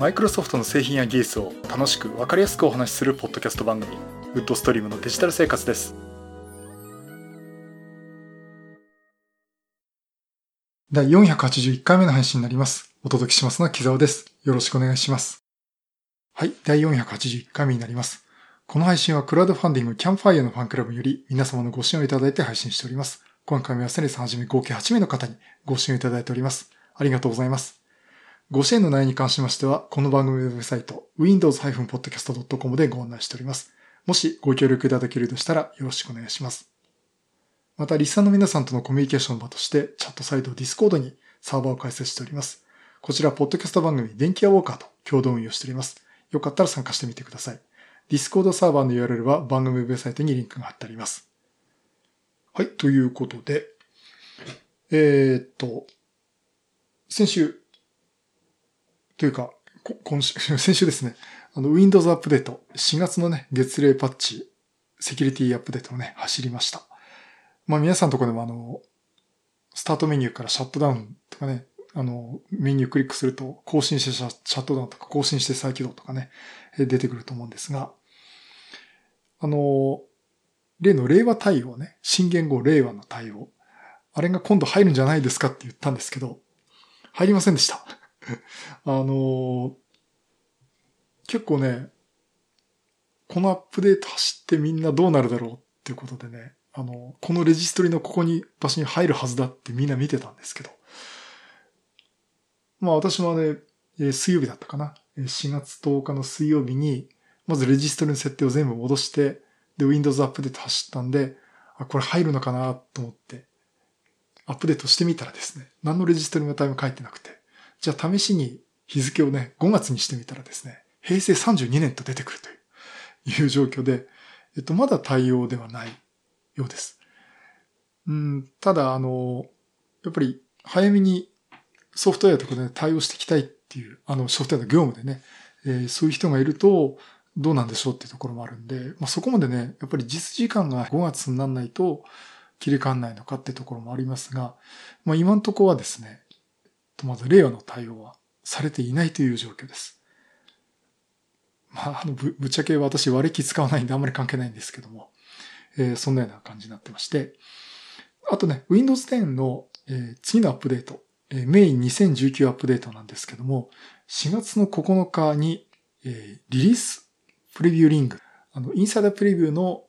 マイクロソフトの製品や技術を楽しく分かりやすくお話しするポッドキャスト番組ウッドストリームのデジタル生活です。第481回目の配信になります。お届けしますのは木澤です。よろしくお願いします。はい第481回目になります。この配信はクラウドファンディングキャンファイアのファンクラブより皆様のご支援をいただいて配信しております。今回も安根さんはじめ合計8名の方にご支援をいただいております。ありがとうございます。ご支援の内容に関しましては、この番組ウェブサイト、windows-podcast.com でご案内しております。もしご協力いただけるとしたらよろしくお願いします。また、リスナーの皆さんとのコミュニケーション場として、チャットサイト Discord にサーバーを開設しております。こちら、ポッドキャスト番組、電気屋ウォーカーと共同運用しております。よかったら参加してみてください。Discord サーバーの URL は番組ウェブサイトにリンクが貼ってあります。はい、ということで、えー、っと、先週、というか、今週、先週ですね、あの、Windows アップデート、4月のね、月例パッチ、セキュリティアップデートをね、走りました。まあ皆さんのとこでもあの、スタートメニューからシャットダウンとかね、あの、メニュークリックすると、更新してシャットダウンとか、更新して再起動とかね、出てくると思うんですが、あの、例の令和対応ね、新言語令和の対応、あれが今度入るんじゃないですかって言ったんですけど、入りませんでした。あのー、結構ね、このアップデート走ってみんなどうなるだろうっていうことでね、あの、このレジストリのここに場所に入るはずだってみんな見てたんですけど。まあ私はね、水曜日だったかな。4月10日の水曜日に、まずレジストリの設定を全部戻して、で、Windows アップデート走ったんで、あ、これ入るのかなと思って、アップデートしてみたらですね、何のレジストリのタイム書いてなくて、じゃあ試しに日付をね、5月にしてみたらですね、平成32年と出てくるという状況で、えっと、まだ対応ではないようです。うん、ただ、あの、やっぱり早めにソフトウェアとかで、対応していきたいっていう、あのソフトウェアの業務でね、えー、そういう人がいると、どうなんでしょうっていうところもあるんで、まあ、そこまでね、やっぱり実時間が5月にならないと切り替わんないのかっていうところもありますが、まあ、今のところはですね、まず令和の対応はされていないという状況です。まあ、あのぶ、ぶっちゃけ私割り気使わないんであんまり関係ないんですけども、えー、そんなような感じになってまして、あとね、Windows 10の、えー、次のアップデート、えー、メイン2019アップデートなんですけども、4月の9日に、えー、リリースプレビューリング、あの、インサイダープレビューの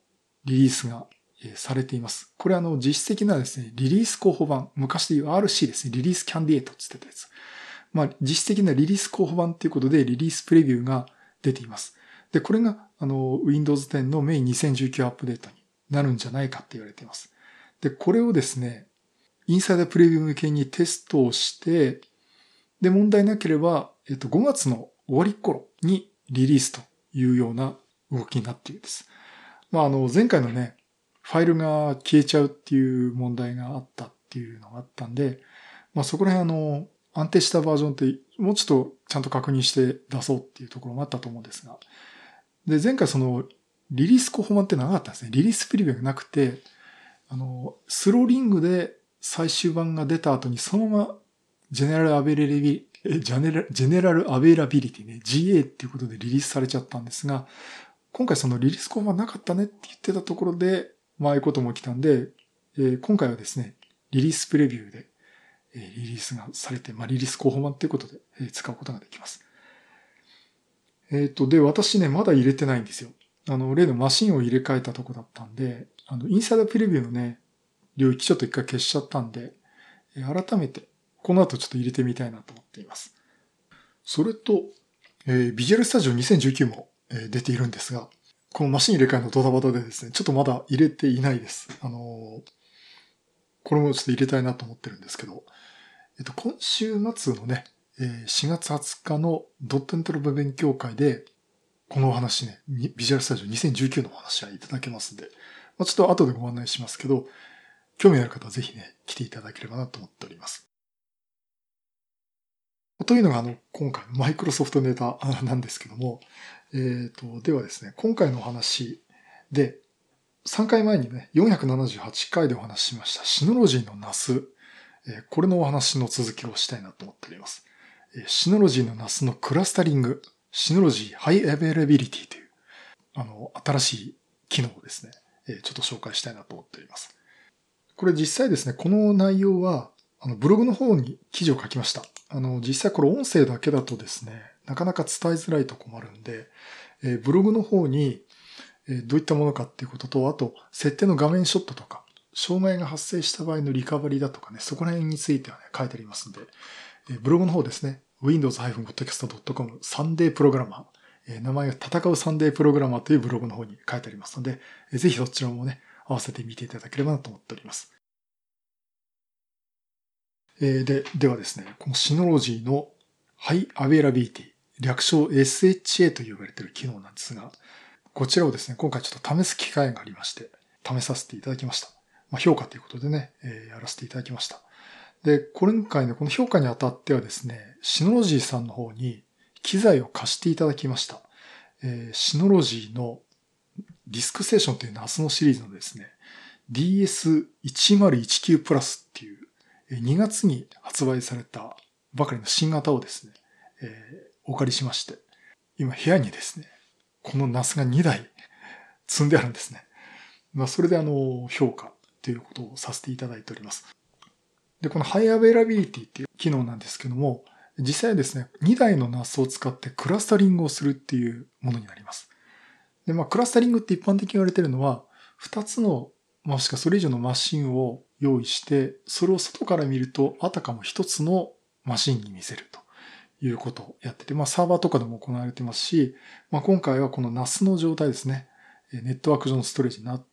リリースがされています。これあの実質的なですね、リリース候補版、昔で言う RC ですね、リリースキャンディエートって言ってたやつ。まあ実質的なリリース候補版っていうことでリリースプレビューが出ています。で、これがあの Windows 10のメイン2019アップデートになるんじゃないかって言われています。で、これをですね、インサイダープレビュー向けにテストをして、で、問題なければ、えっと、5月の終わり頃にリリースというような動きになっているんです。まあ、あの、前回のね、ファイルが消えちゃうっていう問題があったっていうのがあったんで、まあそこら辺あの、安定したバージョンってもうちょっとちゃんと確認して出そうっていうところもあったと思うんですが。で、前回その、リリース候補版ってなかったんですね。リリースプレビューがなくて、あの、 Slow Ring で最終版が出た後にそのまま、 General Availabi、Genera General Availability ね、GA っていうことでリリースされちゃったんですが、今回そのリリース候補版なかったねって言ってたところで、まあ、ああいうことも起きたんで、えー、今回はですね、リリースプレビューで、えー、リリースがされて、まあ、リリース候補版ということで、えー、使うことができます。えっ、と、で、私ね、まだ入れてないんですよ。あの、例のマシンを入れ替えたとこだったんで、あの、インサイダープレビューのね、領域ちょっと一回消しちゃったんで、えー、改めて、この後ちょっと入れてみたいなと思っています。それと、えー、ビジュアルスタジオ2019も、えー、出ているんですが、このマシン入れ替えのドタバタでですね、ちょっとまだ入れていないです。あのこれもちょっと入れたいなと思ってるんですけど、えっと、今週末のね、4月20日のドットエントロブ勉強会で、このお話ね、ビジュアルスタジオ2019のお話はいただけますんで、まあ、ちょっと後でご案内しますけど、興味ある方はぜひね、来ていただければなと思っております。というのが、あの、今回マイクロソフトネタなんですけども、えっ、ー、と、ではですね、今回のお話で、3回前にね、478回でお話ししましたシノロジーのナス、えー、これのお話の続きをしたいなと思っております。え Synology の NAS のクラスタリング、 Synology High Availability という、あの、新しい機能をですね、えちょっと紹介したいなと思っております。これ実際ですね、この内容は、あの、ブログの方に記事を書きました。あの、実際これ音声だけだとですね、なかなか伝えづらいと困るんで、えブログの方に、えどういったものかっていうことと、あと、設定の画面ショットとか、障害が発生した場合のリカバリーだとかね、そこら辺についてはね、書いてありますんで、えブログの方ですね、windows-podcast.com サンデープログラマー、え名前が戦うサンデープログラマーというブログの方に書いてありますので、えぜひそちらもね、合わせて見ていただければなと思っております。えで、ではですね、この Synology の High Availability、略称 SHA と呼ばれている機能なんですが、こちらをですね、今回ちょっと試す機会がありまして、試させていただきました。まあ、評価ということでね、えー、やらせていただきました。で、今回ね、この評価にあたってはですね、シノロジーさんの方に機材を貸していただきました。えー、シノロジーのディスクステーションという夏のシリーズのですね、DS1019 プラスっていう2月に発売されたばかりの新型をですね、えー、お借りしまして、今部屋にですね、この NAS が2台 積んであるんですね。まあ、それであの、評価ということをさせていただいております。で、このハイアベラビリティっていう機能なんですけども、実際ですね、2台の NAS を使ってクラスタリングをするっていうものになります。で、まあ、クラスタリングって一般的に言われてるのは、2つの、もしくはそれ以上のマシンを用意して、それを外から見ると、あたかも一つのマシンに見せるということをやってて、まあサーバーとかでも行われてますし、まあ今回はこの NAS の状態ですね。ネットワーク上のストレージな、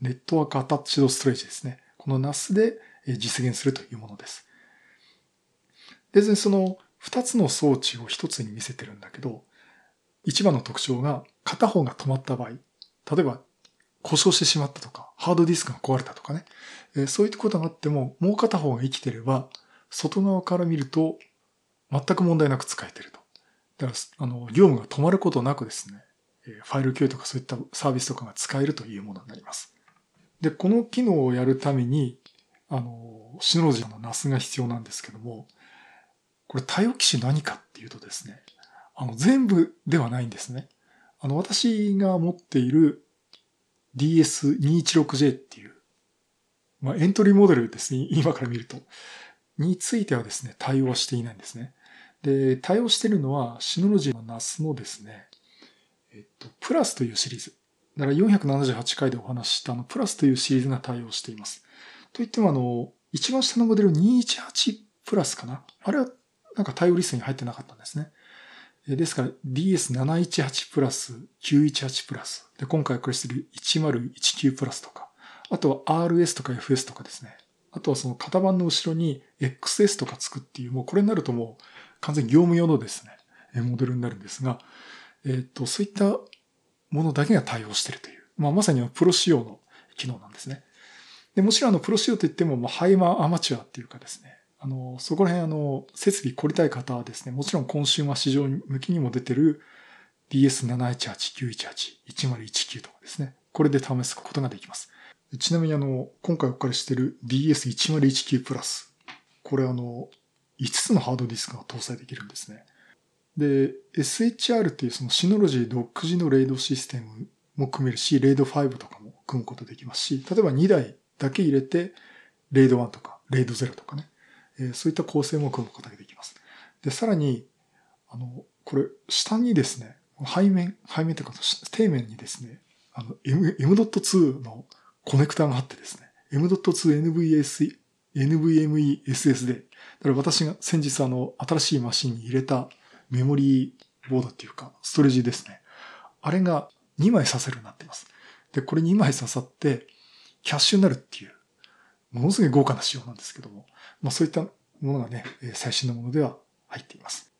ネットワークアタッチドストレージですね。この NAS で実現するというものです。で、その二つの装置を一つに見せてるんだけど、一番の特徴が片方が止まった場合、例えば故障してしまったとか、ハードディスクが壊れたとかね、そういったことがあっても、もう片方が生きてれば、外側から見ると全く問題なく使えてると。だから、あの、業務が止まることなくですね、ファイル共有とかそういったサービスとかが使えるというものになります。で、この機能をやるために、あの、シノロジーの NAS が必要なんですけども、これ対応機種何かっていうとですね、あの、全部ではないんですね。あの、私が持っている DS216J っていう、まあ、エントリーモデルですね、今から見ると。についてはですね、対応はしていないんですね。で、対応しているのは、シノロジーの NAS のですね、えっと、プラスというシリーズ。だから478回でお話ししたあの、プラスというシリーズが対応しています。といってもあの、一番下のモデル218プラスかなあれはなんか対応リストに入ってなかったんですね。ですから DS718 プラス918プラス。で、今回これしてる1019プラスとか。あとは RS とか FS とかですね。あとはその型番の後ろに XS とかつくっていう、もうこれになるともう完全業務用のですね、モデルになるんですが、えっ、ー、と、そういったものだけが対応しているという。まあ、まさにプロ仕様の機能なんですね。で、もちろんあの、プロ仕様といっても、まあ、ハイマーアマチュアっていうかですね、あの、そこら辺あの、設備凝りたい方はですね、もちろん今週は市場向きにも出てる DS718-918-1019 とかですね、これで試すことができます。ちなみにあの、今回お借りしてる DS1019 プラス、これあの、5つのハードディスクが搭載できるんですね。で、SHR っていうそのシノロジー独自のレイドシステムも組めるし、レイド5とかも組むことできますし、例えば2台だけ入れて、レイド1とか、レイド0とかね、えそういった構成も組むことができます。で、さらに、あの、これ、下にですね、背面、背面というか、底面にですね、あの、M.2 のコネクタがあってですね、M.2NVS、NVMe SSD。だから私が先日あの、新しいマシンに入れたメモリーボードっていうか、ストレージですね。あれが2枚刺せるようになっています。で、これ2枚刺さって、キャッシュになるっていう、ものすごい豪華な仕様なんですけども、まあそういったものがね、最新のものでは入っています。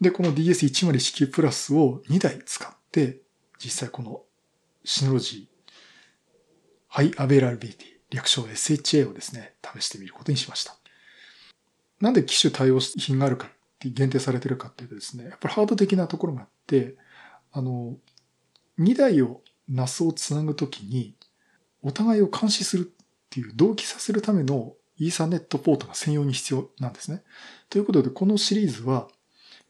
で、この DS1019 プラスを2台使って、実際この Synology High Availability、略称 SHA をですね、試してみることにしました。なんで機種対応品があるかって限定されてるかっていうとですね、やっぱりハード的なところがあって、あの、2台を NAS をつなぐときに、お互いを監視するっていう、同期させるためのイーサネットポートが専用に必要なんですね。ということで、このシリーズは、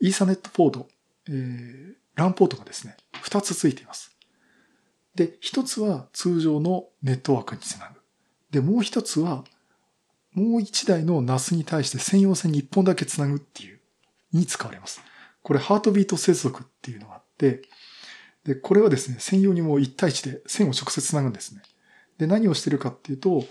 イーサネットポート、えー、ランポートがですね、2つついています。で、1つは通常のネットワークにつなぐ。で、もう1つは、もう1台の NAS に対して専用線に1本だけつなぐっていう、に使われます。これ、ハートビート接続っていうのがあって、で、これはですね、専用にもう1対1で線を直接つなぐんですね。で、何をしてるかっていうと、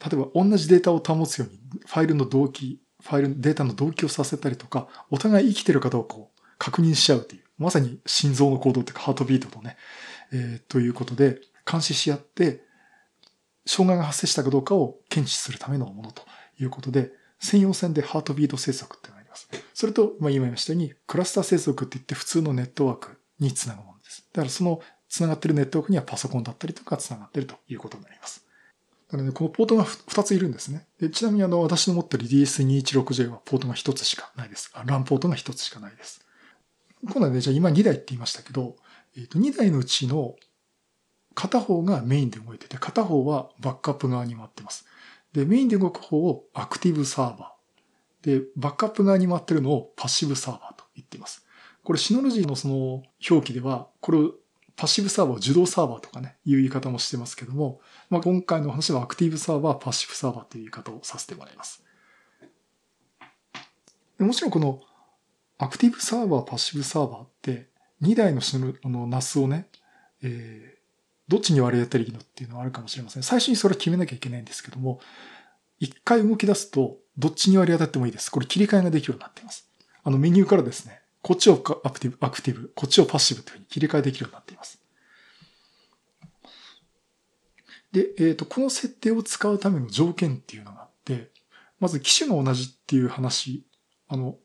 例えば同じデータを保つように、ファイルの同期、ファイル、データの同期をさせたりとか、お互い生きてるかどうかを確認しちゃうという、まさに心臓の行動っていうか、ハートビートとね、えー、ということで、監視し合って、障害が発生したかどうかを検知するためのものということで、専用線でハートビート接続っていうのがあります。それと、まあ、今言いましたように、クラスター接続って言って普通のネットワークにつなぐものです。だからそのつながってるネットワークにはパソコンだったりとかつながってるということになります。なので、このポートが2ついるんですね。でちなみにあの、私の持ってる DS216J はポートが1つしかないです。あ、ランポートが1つしかないです。今度はね、じゃあ今2台って言いましたけど、えっ、ー、と、2台のうちの片方がメインで動いてて、片方はバックアップ側に回ってます。で、メインで動く方をアクティブサーバー。で、バックアップ側に回ってるのをパッシブサーバーと言っています。これシノロジーのその表記では、これをパッシブサーバーを受動サーバーとかね、いう言い方もしてますけども、まあ、今回の話はアクティブサーバー、パッシブサーバーという言い方をさせてもらいます。もちろんこのアクティブサーバー、パッシブサーバーって2台ののあの NAS をね、えー、どっちに割り当てるのっていうのはあるかもしれません。最初にそれを決めなきゃいけないんですけども、一回動き出すと、どっちに割り当たってもいいです。これ切り替えができるようになっています。あのメニューからですね、こっちをアクティブ、アクティブ、こっちをパッシブというふうに切り替えできるようになっています。で、えっ、ー、と、この設定を使うための条件っていうのがあって、まず機種が同じっていう話、あの、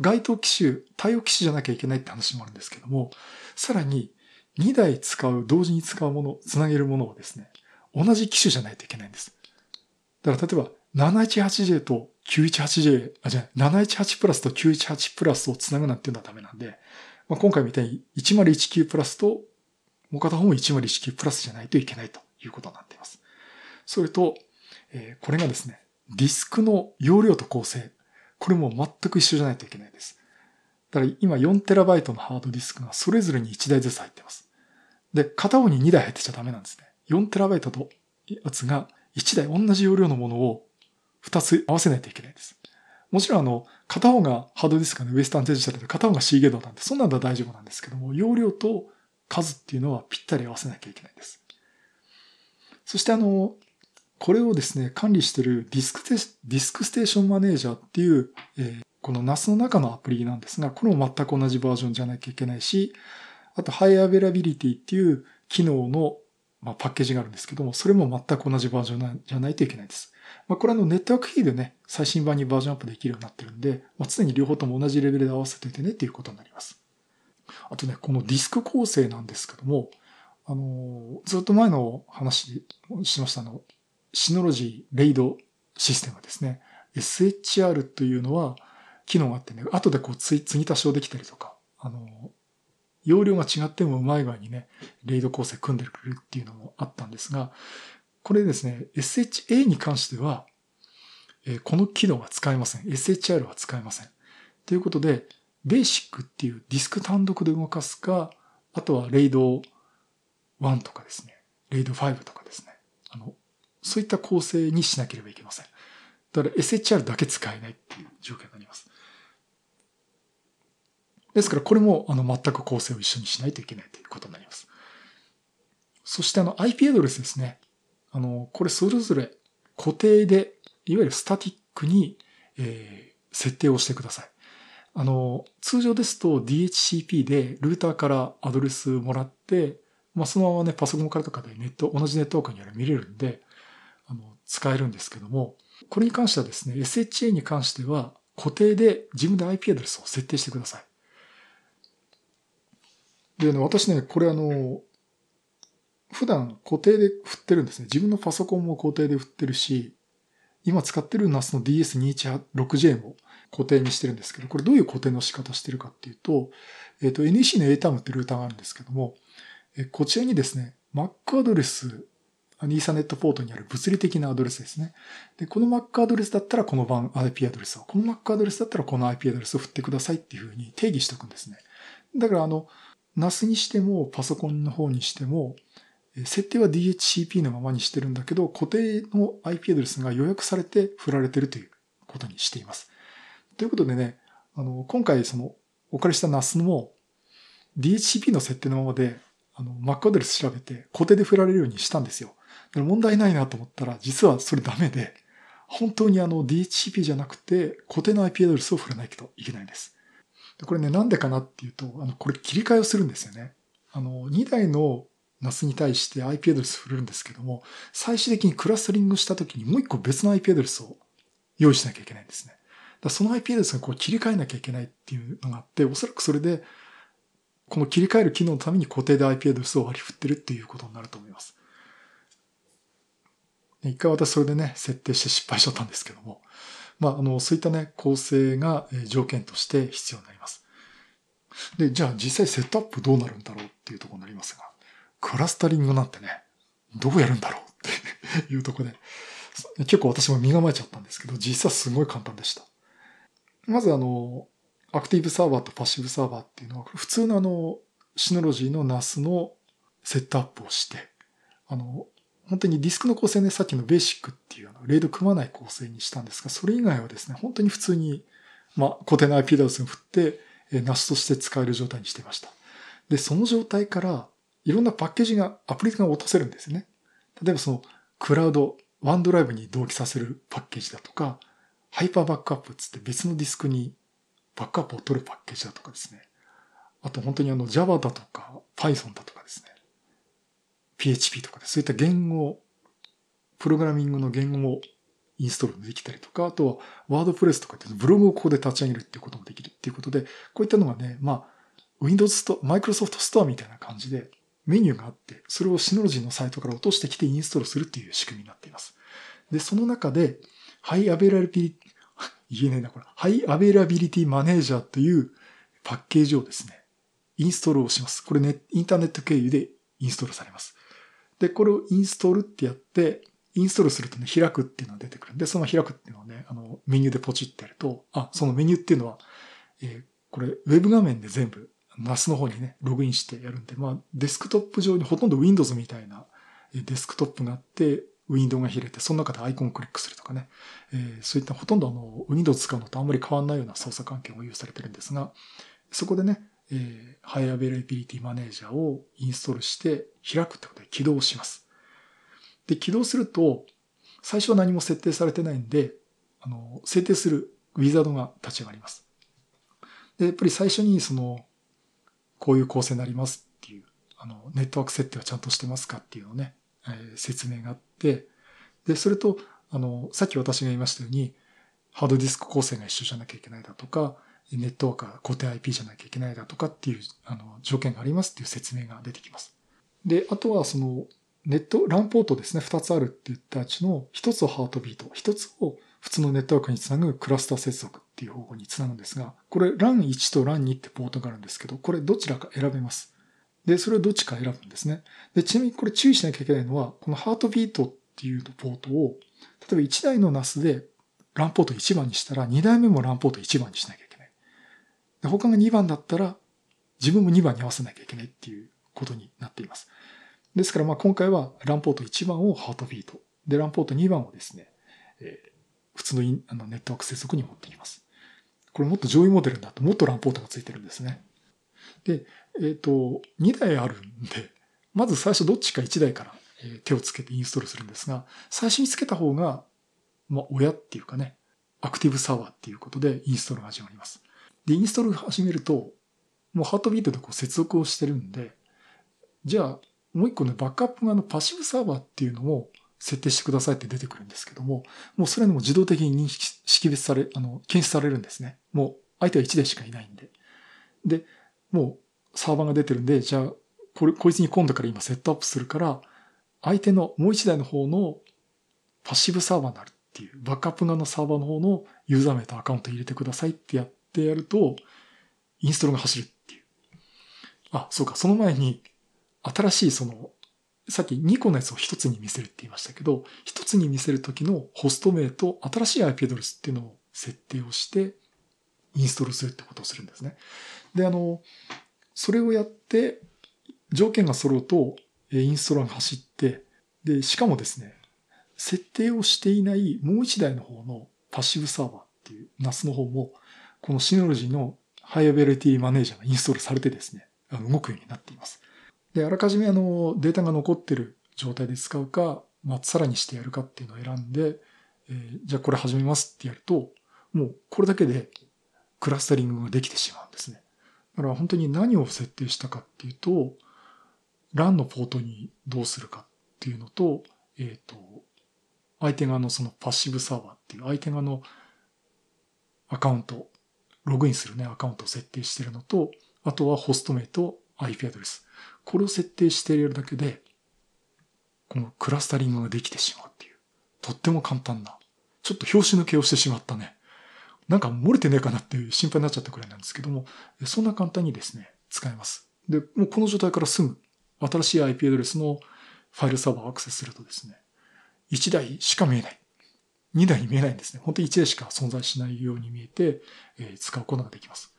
該当機種、対応機種じゃなきゃいけないって話もあるんですけども、さらに2台使う、同時に使うもの、つなげるものをですね、同じ機種じゃないといけないんです。だから例えば 718J と 918J、あ、じゃあ718プラスと918プラスをつなぐなんていうのはダメなんで、まあ、今回みたいに1019プラスと、もう片方も1019プラスじゃないといけないということになっています。それと、えー、これがですね、ディスクの容量と構成。これも全く一緒じゃないといけないです。だから今 4TB のハードディスクがそれぞれに1台ずつ入ってます。で、片方に2台入ってちゃダメなんですね。4TB とやつが1台同じ容量のものを2つ合わせないといけないです。もちろんあの、片方がハードディスクのウエスタンデジタルで片方が C ゲードなんで、そんなんだ大丈夫なんですけども、容量と数っていうのはぴったり合わせなきゃいけないです。そしてあの、これをですね、管理してるディスクディスクステーションマネージャーっていう、えー、この NAS の中のアプリなんですが、これも全く同じバージョンじゃなきゃいけないし、あと、 High Availability っていう機能の、まあ、パッケージがあるんですけども、それも全く同じバージョンじゃないといけないです。まあ、これはのネットワーク経由でね、最新版にバージョンアップできるようになってるんで、まあ、常に両方とも同じレベルで合わせておいてねっていうことになります。あとね、このディスク構成なんですけども、あの、ずっと前の話しましたの、シノロジーレイドシステムですね。SHR というのは機能があってね、後でこう継ぎ足しをできたりとか、あの、容量が違ってもうまい具合にね、レイド構成組んでくれるっていうのもあったんですが、これですね、SHA に関しては、えこの機能は使えません。SHR は使えません。ということで、ベーシックっていうディスク単独で動かすか、あとはレイド1とかですね、レイド5とかですね。そういった構成にしなければいけません。だから SHR だけ使えないっていう状況になります。ですからこれもあの全く構成を一緒にしないといけないということになります。そしてあの IP アドレスですね。あの、これそれぞれ固定で、いわゆるスタティックに、えー、設定をしてください。あの、通常ですと DHCP でルーターからアドレスもらって、まあ、そのままね、パソコンからとかでネット、同じネットワークにある見れるんで、あの、使えるんですけども、これに関してはですね、SHA に関しては固定で自分で IP アドレスを設定してください。でね、私ね、これあの、普段固定で振ってるんですね。自分のパソコンも固定で振ってるし、今使ってる NAS の DS216J も固定にしてるんですけど、これどういう固定の仕方してるかっていうと、えっ、ー、と NEC の ATAM ってルーターがあるんですけども、えこちらにですね、Mac アドレス、あの、イーサネットポートにある物理的なアドレスですね。で、この Mac アドレスだったらこの番 IP アドレスを、この Mac アドレスだったらこの IP アドレスを振ってくださいっていうふうに定義しておくんですね。だからあの、NAS にしてもパソコンの方にしても、設定は DHCP のままにしてるんだけど、固定の IP アドレスが予約されて振られてるということにしています。ということでね、あの、今回その、お借りした NAS も DHCP の設定のままで、あの、Mac アドレス調べて固定で振られるようにしたんですよ。問題ないなと思ったら、実はそれダメで、本当にあの DHCP じゃなくて固定の IP アドレスを振らないといけないんです。これね、なんでかなっていうと、あの、これ切り替えをするんですよね。あの、2台の NAS に対して IP アドレス振るんですけども、最終的にクラスリングした時にもう一個別の IP アドレスを用意しなきゃいけないんですね。だその IP アドレスがこう切り替えなきゃいけないっていうのがあって、おそらくそれで、この切り替える機能のために固定で IP アドレスを割り振ってるっていうことになると思います。一回私それでね、設定して失敗しちゃったんですけども、まあ、あの、そういったね、構成が条件として必要になります。で、じゃあ実際セットアップどうなるんだろうっていうところになりますが、クラスタリングなんてね、どうやるんだろうっていうところで、結構私も身構えちゃったんですけど、実はすごい簡単でした。まずあの、アクティブサーバーとパッシブサーバーっていうのは、普通のあの、シノロジーの NAS のセットアップをして、あの、本当にディスクの構成ね、さっきのベーシックっていうあのレード組まない構成にしたんですが、それ以外はですね、本当に普通に、まあ、固定の IP アドレスを振って、え NAS として使える状態にしてました。で、その状態から、いろんなパッケージが、アプリが落とせるんですね。例えばその、クラウド、ワンドライブに同期させるパッケージだとか、ハイパーバックアップつって別のディスクにバックアップを取るパッケージだとかですね。あと本当にあの Java だとか Python だとかですね。PHP とかで、そういった言語、プログラミングの言語もインストールできたりとか、あとはWordPress とかってブログをここで立ち上げるっていうこともできるっていうことで、こういったのがね、まあ、Windows スト、Microsoft Store みたいな感じでメニューがあって、それを Synology のサイトから落としてきてインストールするっていう仕組みになっています。で、その中で、 High Availabili、言えないな、これ。 High Availability Manager というパッケージをですね、インストールをします。これね、インターネット経由でインストールされます。で、これをインストールってやって、インストールするとね、開くっていうのが出てくる。んで、その開くっていうのをね、あの、メニューでポチってやると、あ、そのメニューっていうのは、えー、これ、ウェブ画面で全部、NAS の方にね、ログインしてやるんで、まあ、デスクトップ上にほとんど Windows みたいなデスクトップがあって、ウィンドウが開いて、その中でアイコンをクリックするとかね、えー、そういったほとんどあの、Windows 使うのとあんまり変わんないような操作環境が用意されてるんですが、そこでね、えー、 High Availability Manager をインストールして開くってことで起動します。で、起動すると、最初は何も設定されてないんで、あの、設定するウィザードが立ち上がります。で、やっぱり最初にその、こういう構成になりますっていう、あの、ネットワーク設定はちゃんとしてますかっていうのをね、えー、説明があって、で、それと、あの、さっき私が言いましたように、ハードディスク構成が一緒じゃなきゃいけないだとか、ネットワークは固定 IP じゃなきゃいけないだとかっていう、あの、条件がありますっていう説明が出てきます。で、あとはその、ネット、ランポートですね、二つあるって言ったうちの、一つをハートビート、一つを普通のネットワークにつなぐクラスター接続っていう方法につなぐんですが、これ LAN1 と LAN2 ってポートがあるんですけど、これどちらか選べます。で、それをどっちか選ぶんですね。で、ちなみにこれ注意しなきゃいけないのは、このハートビートっていうポートを、例えば1台の NAS で LAN ポート1番にしたら、2台目も LAN ポート1番にしなきゃいけない。他が2番だったら、自分も2番に合わせなきゃいけないっていうことになっています。ですからまあ今回は LAN ポート1番をハートビート。で、LAN ポート2番をですね、えー、普通のインあのネットワーク接続に持ってきます。これもっと上位モデルだともっと LAN ポートがついてるんですね。で、えっ、ー、と、2台あるんで、まず最初どっちか1台から手をつけてインストールするんですが、最初につけた方が、まあ、親っていうかね、アクティブサワーっていうことでインストールが始まります。で、インストール始めると、もうハートビートでこう接続をしてるんで、じゃあ、もう一個ね、バックアップ側のパッシブサーバーっていうのも設定してくださいって出てくるんですけども、もうそれでも自動的に認識、識別され、あの、検出されるんですね。もう相手は1台しかいないんで。で、もうサーバーが出てるんで、じゃあ、これ、こいつに今度から今セットアップするから、相手のもう一台の方のパッシブサーバーになるっていう、バックアップ側のサーバーの方のユーザー名とアカウント入れてくださいってやっってやると、インストールが走るっていう。あ、そうか、その前に、新しいその、さっき2個のやつを1つに見せるって言いましたけど、1つに見せるときのホスト名と新しい IP アドレスっていうのを設定をして、インストールするってことをするんですね。で、あの、それをやって、条件が揃うと、インストールが走って、で、しかもですね、設定をしていないもう一台の方のパッシブサーバーっていう NAS の方も、このシノロジーのハイアベリティマネージャーがインストールされてですね、動くようになっています。で、あらかじめあの、データが残ってる状態で使うか、まあ、さらにしてやるかっていうのを選んで、えー、じゃあこれ始めますってやると、もうこれだけでクラスタリングができてしまうんですね。だから本当に何を設定したかっていうと、LAN のポートにどうするかっていうのと、えっ、ー、と、相手側のそのパッシブサーバーっていう相手側のアカウント、ログインするね、アカウントを設定しているのと、あとはホスト名と IP アドレス。これを設定しているだけで、このクラスタリングができてしまうっていう。とっても簡単な。ちょっと拍子抜けをしてしまったね。なんか漏れてねえかなっていう心配になっちゃったくらいなんですけども、そんな簡単にですね、使えます。で、もうこの状態からすぐ新しい IP アドレスのファイルサーバーをアクセスするとですね、1台しか見えない。2台に見えないんですね。本当に1台しか存在しないように見えて、えー、使うことができます。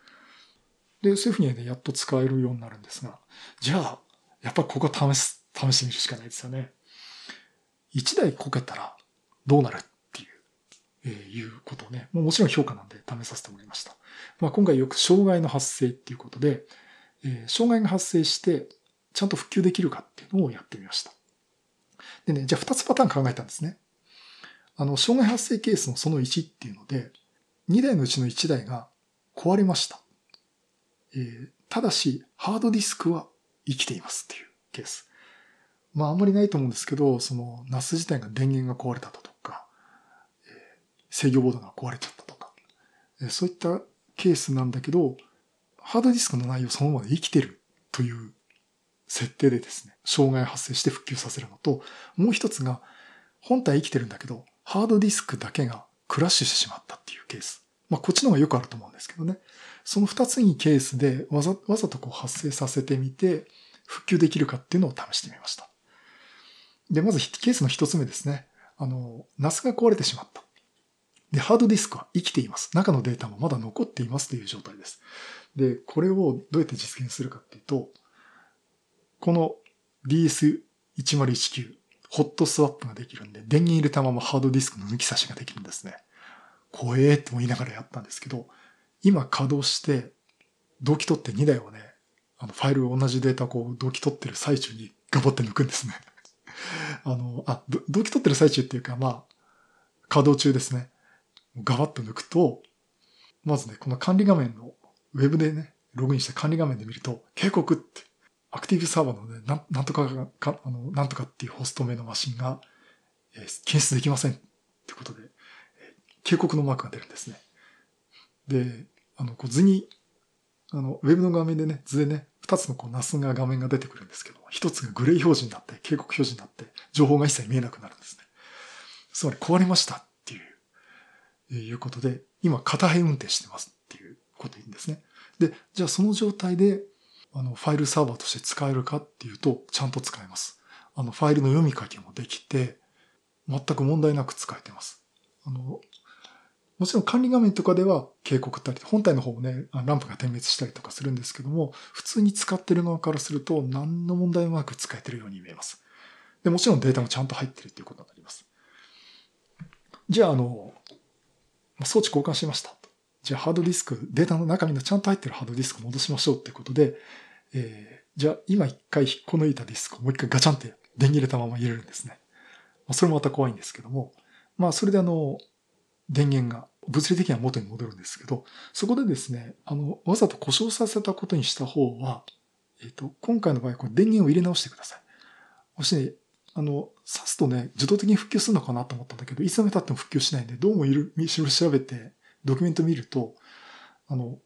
で、そういうふうにね、やっと使えるようになるんですが、じゃあ、やっぱここ試す、試してみるしかないですよね。1台こけたらどうなるっていう、えー、いうことをね、もちろん評価なんで試させてもらいました。まあ、今回よく障害の発生っていうことで、えー、障害が発生して、ちゃんと復旧できるかっていうのをやってみました。でね、じゃあ2つパターン考えたんですね。あの、障害発生ケースのその1っていうので、2台のうちの1台が壊れました。えー、ただし、ハードディスクは生きていますっていうケース。まあ、あんまりないと思うんですけど、その、NAS 自体が電源が壊れたとか、えー、制御ボードが壊れちゃったとか、えー、そういったケースなんだけど、ハードディスクの内容そのままで生きてるという設定でですね、障害発生して復旧させるのと、もう一つが、本体生きてるんだけど、ハードディスクだけがクラッシュしてしまったっていうケース。まあ、こっちの方がよくあると思うんですけどね。その二つにケースでわざ、わざとこう発生させてみて、復旧できるかっていうのを試してみました。で、まずケースの一つ目ですね。あの、NAS が壊れてしまった。で、ハードディスクは生きています。中のデータもまだ残っていますという状態です。で、これをどうやって実現するかっていうと、この DS1019 ホットスワップができるんで、電源入れたままハードディスクの抜き差しができるんですね。怖えって言いながらやったんですけど、今稼働して、同期取って2台をね、あの、ファイル同じデータこう、同期取ってる最中にガボって抜くんですね。あの、あ、同期取ってる最中っていうか、まあ、稼働中ですね。ガバッと抜くと、まずね、この管理画面のウェブでね、ログインして管理画面で見ると、警告ってアクティブサーバーのね、なんなんとかが、かあの、なんとかっていうホスト名のマシンが、えー、検出できませんってことで、えー、警告のマークが出るんですね。で、あの、こう図に、あの、ウェブの画面でね、図でね、二つのこう、ナスが画面が出てくるんですけど、一つがグレー表示になって、警告表示になって、情報が一切見えなくなるんですね。つまり壊れましたっていう、いうことで、今、片辺運転してますっていうことでいいんですね。で、じゃあその状態で、あの、ファイルサーバーとして使えるかっていうと、ちゃんと使えます。あの、ファイルの読み書きもできて、全く問題なく使えてます。あの、もちろん管理画面とかでは警告ったり、本体の方もね、ランプが点滅したりとかするんですけども、普通に使ってる側からすると何の問題もなく使えてるように見えます。で、もちろんデータもちゃんと入ってるっていうことになります。じゃあ、あの、装置交換しました。じゃあハードディスク、データの中身のちゃんと入ってるハードディスク戻しましょうってことで、えー、じゃあ今一回引っこ抜いたディスクをもう一回ガチャンって電源入れたまま入れるんですね。まあ、それもまた怖いんですけども、まあそれであの、電源が物理的には元に戻るんですけど、そこでですね、あの、わざと故障させたことにした方は、えっ、ー、と、今回の場合、これ電源を入れ直してください。もしね、あの、挿すとね、自動的に復旧するのかなと思ったんだけど、いつまで経っても復旧しないんで、どうもいる、調べて、ドキュメント見ると、あの、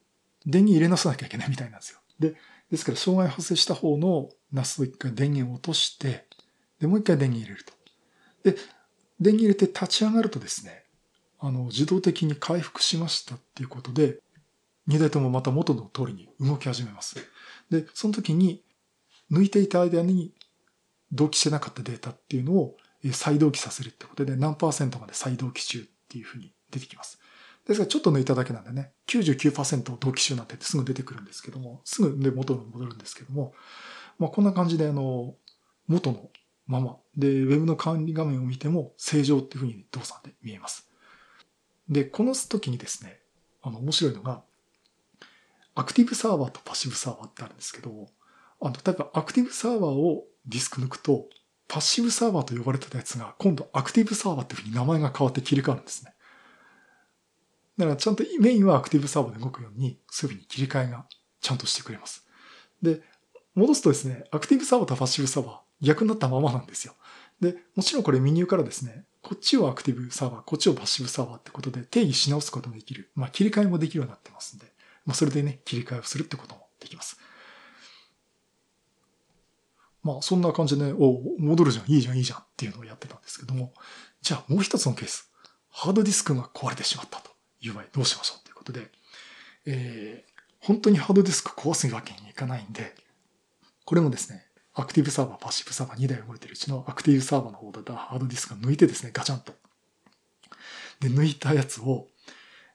電源入れ直さなきゃいけないみたいなんですよ。で、ですから障害発生した方の NAS を一回電源を落として、で、もう一回電源入れると。で、電源入れて立ち上がるとですね、あの、自動的に回復しましたっていうことで、2台ともまた元の通りに動き始めます。で、その時に、抜いていた間に同期してなかったデータっていうのを再同期させるってことで何パーセントまで再同期中っていうふうに出てきます。ですがちょっと抜いただけなんでね、99%同期中なんてすぐ出てくるんですけども、すぐで元に戻るんですけども、まあこんな感じであの、元のまま。で、ウェブの管理画面を見ても正常っていうふうに動作で見えます。で、この時にですね、あの、面白いのが、アクティブサーバーとパッシブサーバーってあるんですけど、あの、例えばアクティブサーバーをディスク抜くと、パッシブサーバーと呼ばれてたやつが、今度アクティブサーバーっていうふうに名前が変わって切り替わるんですね。だからちゃんとメインはアクティブサーバーで動くように、そういうふうに切り替えがちゃんとしてくれます。で、戻すとですね、アクティブサーバーとパッシブサーバー、逆になったままなんですよ。で、もちろんこれメニューからですね、こっちをアクティブサーバー、こっちをパッシブサーバーってことで定義し直すこともできる。まあ切り替えもできるようになってますんで、まあそれでね、切り替えをするってこともできます。まあそんな感じでね、お戻るじゃん、いいじゃん、いいじゃんっていうのをやってたんですけども、じゃあもう一つのケース。ハードディスクが壊れてしまったという場合どうしましょうということで、えー、本当にハードディスク壊すわけにいかないんで、これもですね、アクティブサーバー、パッシブサーバー2台動いてるうちのアクティブサーバーの方だったハードディスクを抜いてですね、ガチャンと。で、抜いたやつを、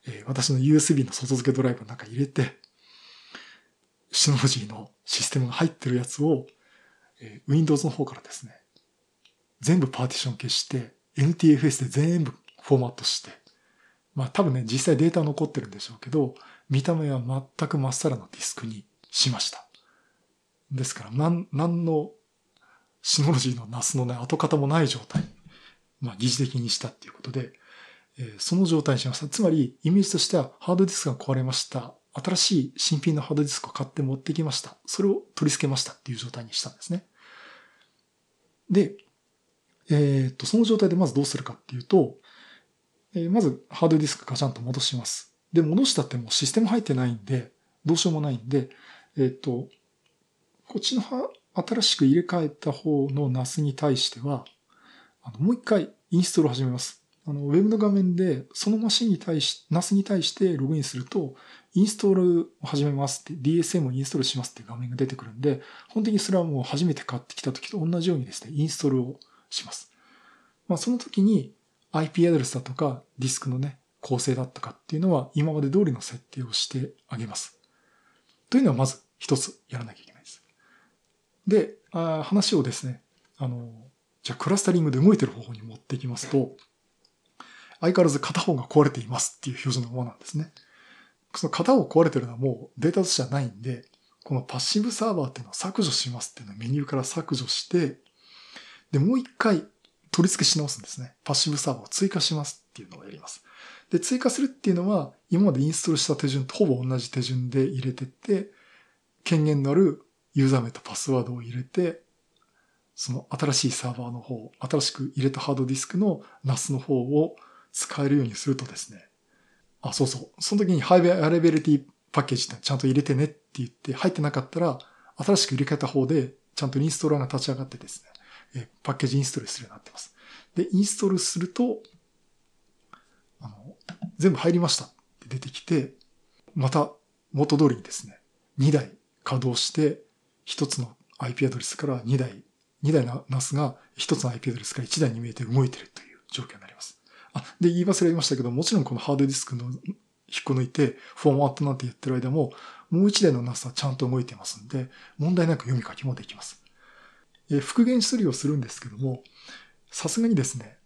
えー、私の USB の外付けドライブの中に入れて、シノロジーのシステムが入ってるやつを、えー、Windows の方からですね、全部パーティション消して、NTFS で全部フォーマットして、まあ多分ね、実際データ残ってるんでしょうけど、見た目は全くまっさらなディスクにしました。ですから、なん、なんの、シノロジーのナスのね、跡形もない状態。まあ、疑似的にしたっていうことで、えー、その状態にしました。つまり、イメージとしては、ハードディスクが壊れました。新しい新品のハードディスクを買って持ってきました。それを取り付けましたっていう状態にしたんですね。で、えっ、と、その状態でまずどうするかっていうと、え、まずハードディスクガチャンと戻します。で、戻したってもうシステム入ってないんで、どうしようもないんで、えっ、と、こっちの新しく入れ替えた方の NAS に対しては、あのもう一回インストールを始めます。あの、ウェブの画面で、そのマシンに対し、NAS に対してログインすると、インストールを始めますって、DSM をインストールしますっていう画面が出てくるんで、本当にそれはもう初めて買ってきた時と同じようにですね、インストールをします。まあ、その時に IP アドレスだとか、ディスクのね、構成だったかっていうのは、今まで通りの設定をしてあげます。というのはまず一つやらなきゃいけない。で、あ話をですね、あの、じゃあクラスタリングで動いてる方法に持っていきますと、相変わらず片方が壊れていますっていう表示のままなんですね。その片方壊れてるのはもうデータとしてはないんで、このパッシブサーバーっていうのを削除しますっていうのをメニューから削除して、で、もう一回取り付けし直すんですね。パッシブサーバーを追加しますっていうのをやります。で、追加するっていうのは、今までインストールした手順とほぼ同じ手順で入れてって、権限のあるユーザー名とパスワードを入れて、その新しいサーバーの方、新しく入れたハードディスクの NAS の方を使えるようにするとですね、あ、そうそう。その時にハイベアレベリティパッケージってちゃんと入れてねって言って入ってなかったら、新しく入れ替えた方でちゃんとインストーラーが立ち上がってですね、えパッケージインストールするようになってます。で、インストールすると、あの、全部入りましたって出てきて、また元通りにですね、2台稼働して、一つの IP アドレスから2台、2台の NAS が一つの IP アドレスから1台に見えて動いてるという状況になります。あ、で、言い忘れましたけど、もちろんこのハードディスクの引っこ抜いて、フォーマットなんてやってる間も、もう1台の NAS はちゃんと動いてますんで、問題なく読み書きもできます。復元処理をするんですけども、さすがにですね、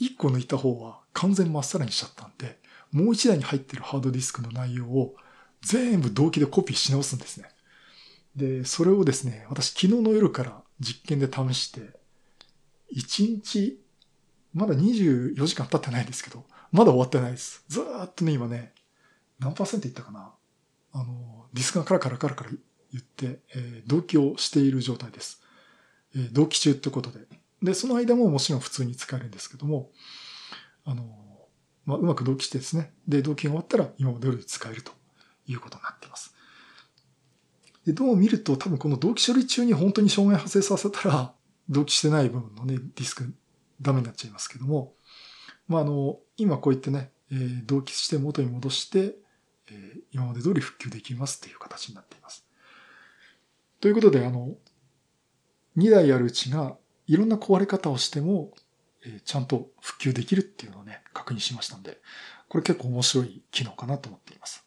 1個抜いた方は完全まっさらにしちゃったんで、もう1台に入ってるハードディスクの内容を全部同期でコピーし直すんですね。で、それをですね、私昨日の夜から実験で試して、1日、まだ24時間経ってないですけど、まだ終わってないです。ずーっとね、今ね、何パーセントいったかなあの、ディスクがカラカラカラカラ言って、えー、同期をしている状態です。え、同期中ってことで。で、その間ももちろん普通に使えるんですけども、あの、まあ、うまく同期してですね。で、同期が終わったら今まで通り使えるということになっています。で、どう見ると多分この同期処理中に本当に障害発生させたら、同期してない部分のね、ディスクダメになっちゃいますけども、まあ、あの、今こう言ってね、えー、同期して元に戻して、えー、今まで通り復旧できますっていう形になっています。ということで、あの、2台あるうちがいろんな壊れ方をしても、えちゃんと復旧できるっていうのをね、確認しましたんで、これ結構面白い機能かなと思っています。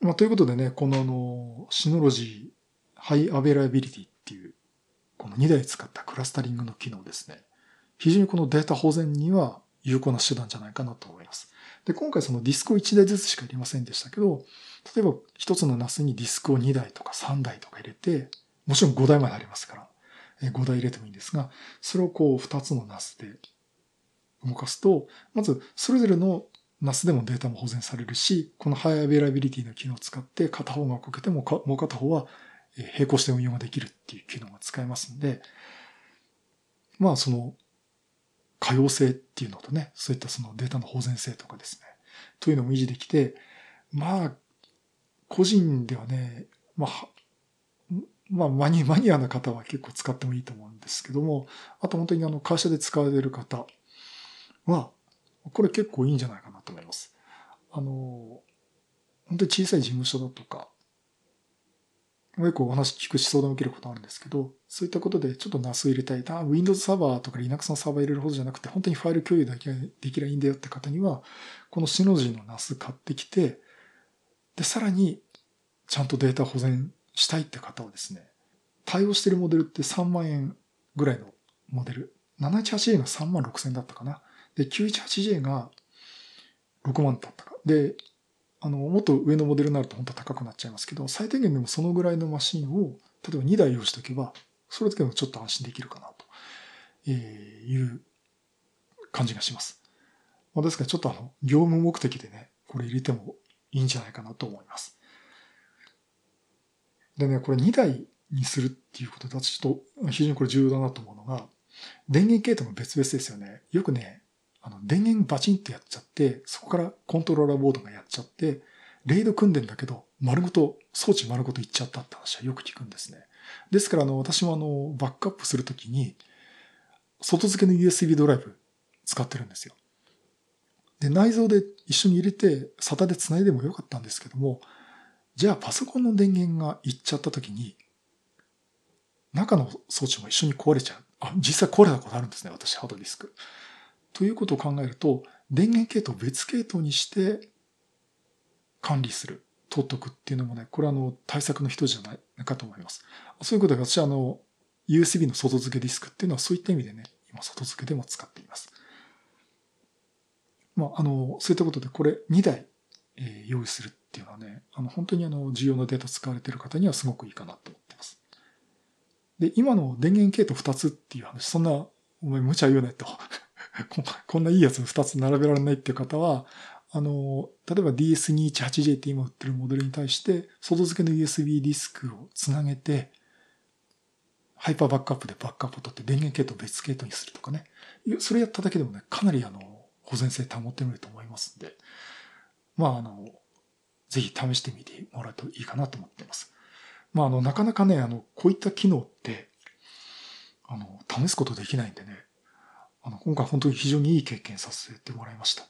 まあ、ということでね、このあの、 Synology High Availability っていう、この2台使ったクラスタリングの機能ですね。非常にこのデータ保全には有効な手段じゃないかなと思います。で、今回そのディスクを1台ずつしか入れませんでしたけど、例えば1つの NAS にディスクを2台とか3台とか入れて、もちろん5台までありますから、5台入れてもいいんですが、それをこう2つの NAS で動かすと、まずそれぞれの NAS でもデータも保全されるし、この High Availability の機能を使って片方がこけてももう片方は並行して運用ができるっていう機能が使えますんで、まあその可用性っていうのとね、そういったそのデータの保全性とかですね、というのも維持できて、まあ、個人ではね、まあ、まあ、マニ マニアな方は結構使ってもいいと思うんですけども、あと本当にあの会社で使われる方は、これ結構いいんじゃないかなと思います。あの、本当に小さい事務所だとか、よくお話聞くし相談を受けることあるんですけど、そういったことでちょっと NAS 入れたい。な、Windows サーバーとか Linux のサーバー入れるほどじゃなくて、本当にファイル共有だけできればいいんだよって方には、このシノジーの NAS 買ってきて、で、さらにちゃんとデータ保全したいって方はですね、対応してるモデルって3万円ぐらいのモデル。718J が3万6千だったかな。で、918J が6万だったか。で、あの、もっと上のモデルになると本当高くなっちゃいますけど、最低限でもそのぐらいのマシンを、例えば2台用意しておけば、それだけでもちょっと安心できるかなという感じがします。まあ、ですからちょっとあの、業務目的でね、これ入れてもいいんじゃないかなと思います。でね、これ2台にするっていうことだとちょっと非常にこれ重要だなと思うのが、電源系統も別々ですよね。よくね、あの、電源バチンとやっちゃって、そこからコントローラーボードがやっちゃって、レイド組んでんだけど、丸ごと、装置丸ごといっちゃったって話はよく聞くんですね。ですから、あの、私もあの、バックアップするときに、外付けの USB ドライブ使ってるんですよ。で、内蔵で一緒に入れて、SATA で繋いでもよかったんですけども、じゃあパソコンの電源がいっちゃったときに、中の装置も一緒に壊れちゃう。あ、実際壊れたことあるんですね、私、ハードディスク。ということを考えると、電源系統を別系統にして管理する、取っとくっていうのもね、これはあの対策の一つじゃないかと思います。そういうことで私はあの、USB の外付けディスクっていうのはそういった意味でね、今外付けでも使っています。まあ、あの、そういったことでこれ2台、えー、用意するっていうのはね、あの、本当にあの、重要なデータ使われている方にはすごくいいかなと思ってます。で、今の電源系統2つっていう話、そんな、お前無茶言うねと こんないいやつ2つ並べられないっていう方は、あの、例えば DS218J って今売ってるモデルに対して、外付けの USB ディスクをつなげて、ハイパーバックアップでバックアップを取って電源系統別系統にするとかね。それやっただけでもね、かなりあの、保全性保ってみると思いますんで、まああの、ぜひ試してみてもらうといいかなと思ってます。まああの、なかなかね、あの、こういった機能って、あの、試すことできないんでね、あの、今回本当に非常にいい経験させてもらいました。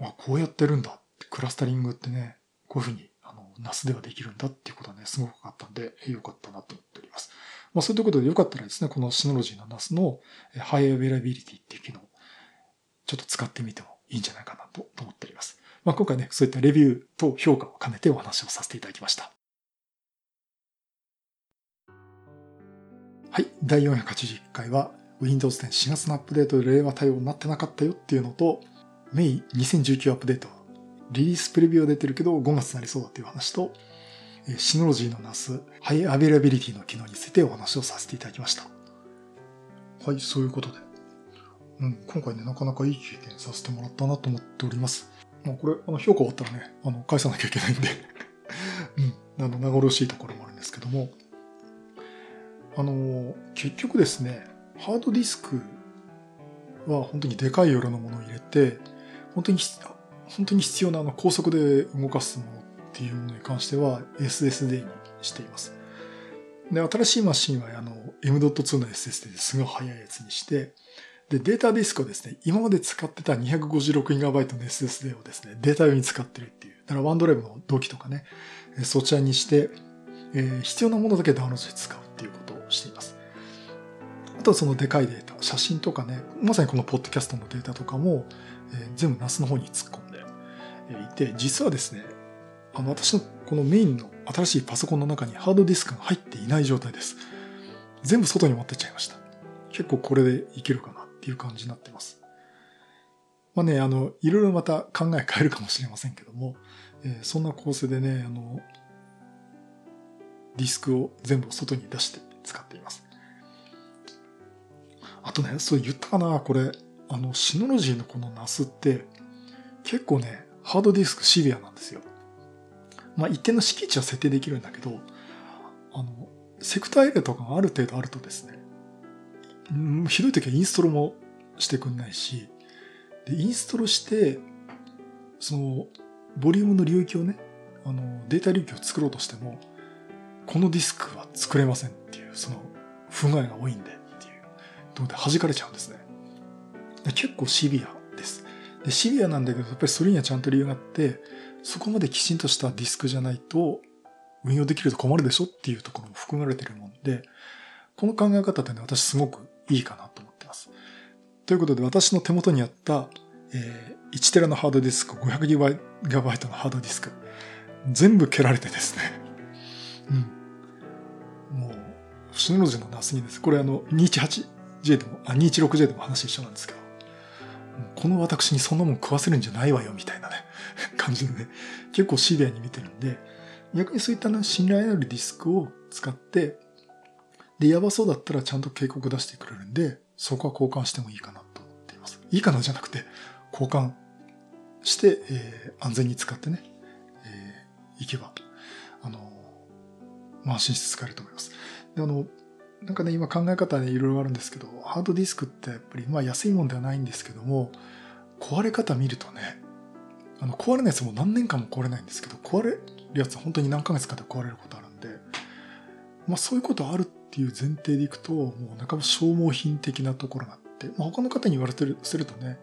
あ、こうやってるんだって、クラスタリングってね、こういうふうに、あの、NAS ではできるんだっていうことはね、すごくあったんで、よかったなと思っております。まあ、そういうことでよかったらですね、この Synology の NAS の High Availability っていう機能、ちょっと使ってみてもいいんじゃないかなと思っております。まあ、今回ね、そういったレビューと評価を兼ねてお話をさせていただきました。はい、第481回は Windows 10 4月のアップデートで令和対応になってなかったよっていうのと、 May 2019 Update、Release Preview は出てるけど5月になりそうだっていう話と、Synology の NAS、 High Availability の機能についてお話をさせていただきました。はい、そういうことで。うん、今回ね、なかなかいい経験させてもらったなと思っております。まあ、これ、あの、評価終わったらね、あの、返さなきゃいけないんで。うん、あの、名残惜しいところもあるんですけども、あの、結局ですね、ハードディスクは本当にでかい容量のものを入れて、本当に、本当に必要なあの高速で動かすものっていうものに関しては SSD にしています。で、新しいマシンはあの M.2 の SSD ですごい速いやつにして、で、データディスクをですね、今まで使ってた 256GB の SSD をですね、データ用に使ってるっていう。だからワンドライブの同期とかね、そちらにして、えー、必要なものだけダウンロードして使うっていうことをしています。あとはそのでかいデータ、写真とかね、まさにこのポッドキャストのデータとかも、えー、全部 NAS の方に突っ込んでいて、実はですね、あの、私のこのメインの新しいパソコンの中にハードディスクが入っていない状態です。全部外に持ってっちゃいました。結構これでいけるかなっていう感じになってます。まあね、あの、いろいろまた考え変えるかもしれませんけども、えー、そんな構成でね、あの、ディスクを全部外に出して使っています。あとね、そう言ったかな、これ、あの、シノロジーのこの NAS って、結構ね、ハードディスクシビアなんですよ。まあ、一定の敷地は設定できるんだけど、あの、セクターエレとかがある程度あるとですね、ひどい時はインストールもしてくんないし、で、インストールして、その、ボリュームの領域をね、あの、データ領域を作ろうとしても、このディスクは作れませんっていう、その、不具合が多いんでっていうとこで弾かれちゃうんですね。で結構シビアです。で、シビアなんだけど、やっぱりそれにはちゃんと理由があって、そこまできちんとしたディスクじゃないと、運用できると困るでしょっていうところも含まれてるもんで、この考え方ってね、私すごくいいかなと思ってます。ということで、私の手元にあった、えー、1テラのハードディスク、500GB のハードディスク、全部蹴られてですね。うん。もう、シノロジーのナスにです。これあの、218J でも、あ、216J でも話一緒なんですけど、この私にそんなもん食わせるんじゃないわよ、みたいなね、感じでね、結構シビアに見てるんで、逆にそういった信頼あるディスクを使って、で、やばそうだったらちゃんと警告出してくれるんで、そこは交換してもいいかなと思っています。いいかなじゃなくて、交換して、えー、安全に使ってね、えー、いけば、あの、まあ、安心して使えると思います。で、あの、なんかね、今考え方ね、いろいろあるんですけど、ハードディスクってやっぱり、まあ安いもんではないんですけども、壊れ方見るとね、あの、壊れないやつも何年間も壊れないんですけど、壊れるやつは本当に何ヶ月かで壊れることあるんで、まあそういうことあるってっていう前提でいくと、もう半ば消耗品的なところがあって、まあ他の方に言われてる、するとね、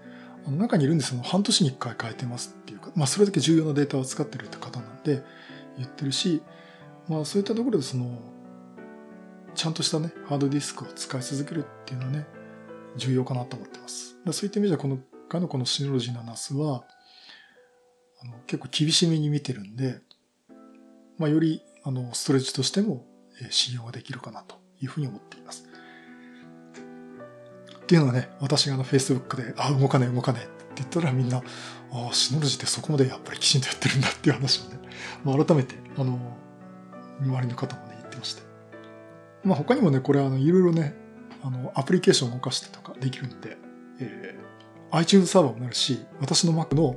あの中にいるんですよ。半年に一回変えてますっていうか、まあそれだけ重要なデータを使ってるって方なんで言ってるし、まあそういったところでその、ちゃんとしたね、ハードディスクを使い続けるっていうのはね、重要かなと思ってます。そういった意味では、この、ガのこのシノロジーのナスは、あの結構厳しめに見てるんで、まあ、より、あの、ストレッチとしても、信用ができるかなというふうに思っています。っていうのはね、私があの、Facebook で、あ、動かない動かないって言ったらみんな、ああ、シノロジーってそこまでやっぱりきちんとやってるんだっていう話をね、まあ、改めて、あの、周りの方もね、言ってまして。まあ、他にもね、これあの、いろいろね、あの、アプリケーションを動かしてとかできるんで、えー、iTunes サーバーもなるし、私の Mac の、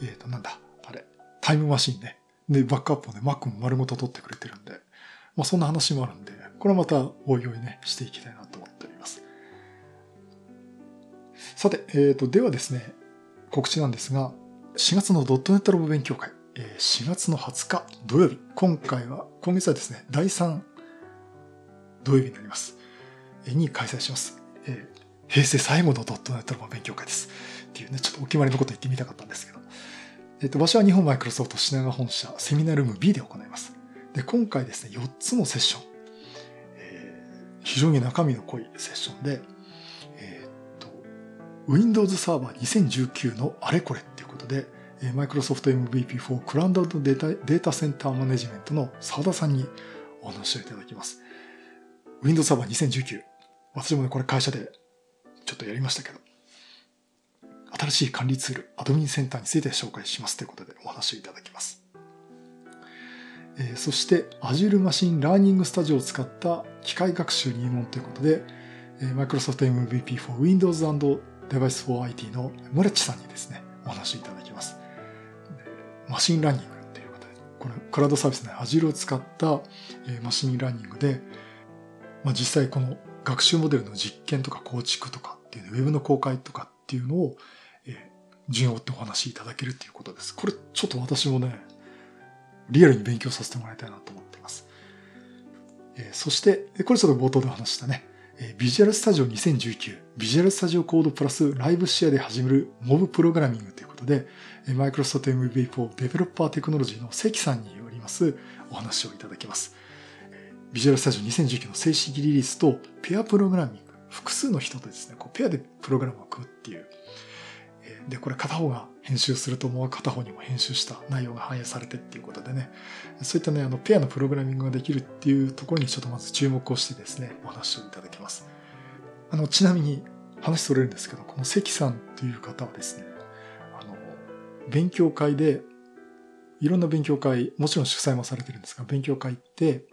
えっ、ー、と、なんだ、あれ、タイムマシンね。で、バックアップをね、Mac も丸ごと取ってくれてるんで、まあ、そんな話もあるんで、これはまた、おいおいね、していきたいなと思っております。さて、えっ、ー、と、ではですね、告知なんですが、4月のドットネットラボ勉強会、4月の20日土曜日、今回は、今月はですね、第3土曜日になります。に開催します。えー、平成最後のドットネットの勉強会です。っていうね、ちょっとお決まりのこと言ってみたかったんですけど。えっ、ー、と、場所は日本マイクロソフト品川本社セミナールーム B で行います。で、今回ですね、4つのセッション。えー、非常に中身の濃いセッションで、えっ、と、Windows Server 2019のあれこれっていうことで、マイクロソフト MVP4 クラウドデータデータセンターマネジメントの澤田さんにお話をいただきます。Windows Server 2019。私もね、これ会社でちょっとやりましたけど、新しい管理ツール、 Admin Center について紹介しますということでお話をいただきます。えー、そして Azure Machine Learning Studio を使った機械学習入門ということで、えー、Microsoft MVP for Windows and Device for IT の村地さんにですね、お話をいただきます。 Machine Learning ということで、これクラウドサービスの Azure を使った、えー、 Machine Learning で、まあ、実際この学習モデルの実験とか構築とかっていう、ウェブの公開とかっていうのを、えー、順を追ってお話しいただけるっていうことです。これちょっと私もね、リアルに勉強させてもらいたいなと思っています。えー、そして、これちょっと冒頭で話したね、 Visual Studio 2019、 Visual Studio Code plus Live Share で始めるモブプログラミングということで、マイクロソフト MV4 デベロッパーテクノロジーの関さんによりますお話をいただきます。ビジュアルスタジオ2019の正式リリースとペアプログラミング複数の人とですね、こうペアでプログラムを組むっていう。で、これ片方が編集するともう片方にも編集した内容が反映されてっていうことでね、そういったね、あの、ペアのプログラミングができるっていうところにちょっとまず注目をしてですね、お話をいただきます。あの、ちなみに話それるんですけど、この関さんという方はですね、あの、勉強会で、いろんな勉強会、もちろん主催もされてるんですが、勉強会って、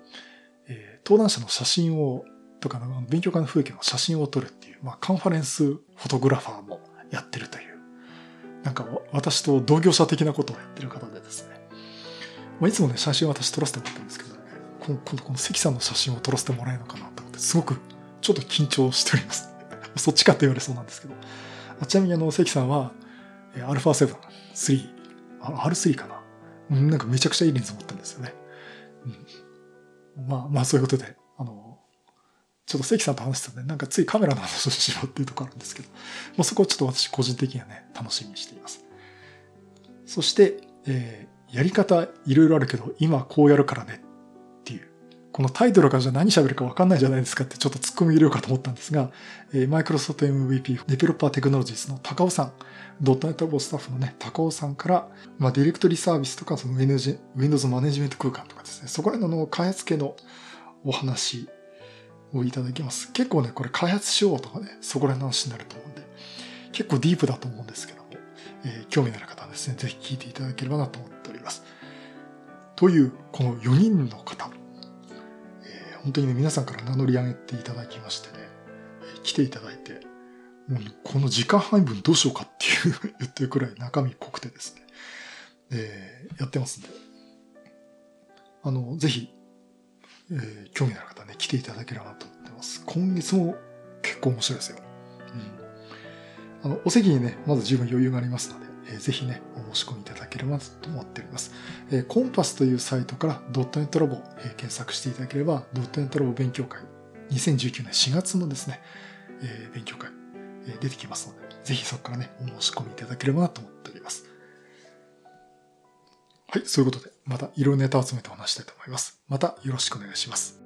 えー、登壇者の写真を、とかの勉強会の風景の写真を撮るっていう、まあ、カンファレンスフォトグラファーもやってるという、なんか私と同業者的なことをやってる方でですね、まあ、いつもね、写真を私撮らせてもらってるんですけどね、今度この関さんの写真を撮らせてもらえるのかなと思って、すごくちょっと緊張しております。そっちかって言われそうなんですけど。ちなみにあの、関さんは、α7、3、R3 かな。なんかめちゃくちゃいいレンズ持ってるんですよね。うん、まあ、まあそういうことで、ちょっと関さんと話してたんで、なんかついカメラの話をしろっていうところあるんですけど、まあ、そこをちょっと私個人的にはね、楽しみにしています。そして、えー、やり方いろいろあるけど、今こうやるからねっていうこのタイトルからじゃ何喋るか分かんないじゃないですかってちょっと突っ込み入れようかと思ったんですが、えー、マイクロソフト MVP デベロッパーテクノロジーズの高尾さん、ドットネットボスタッフのね、高尾さんから、まあ、ディレクトリサービスとか、その Windows マネジメント空間とかですね、そこら辺の開発系のお話をいただきます。結構ね、これ開発しようとかね、そこら辺の話になると思うんで、結構ディープだと思うんですけども、えー、興味のある方はですね、ぜひ聞いていただければなと思っております。という、この4人の方、え本当にね、皆さんから名乗り上げていただきましてねえ、来ていただいて、もうこの時間配分どうしようかっていう 言ってるくらい中身濃くてですね、えー、やってますんで、あの、ぜひ、えー、興味のある方ね、来ていただければなと思ってます。今月も結構面白いですよ。うん。あの、お席にね、まず十分余裕がありますので、えー、ぜひね、お申し込みいただければと思っております。えー、コンパスというサイトからドットネットラボ、えー、検索していただければ、ドットネットラボ勉強会、2019年4月のですね、えー、勉強会、えー、出てきますので、ぜひそこからね、お申し込みいただければなと思っております。はい、そういうことで、またいろいろネタを集めてお話したいと思います。またよろしくお願いします。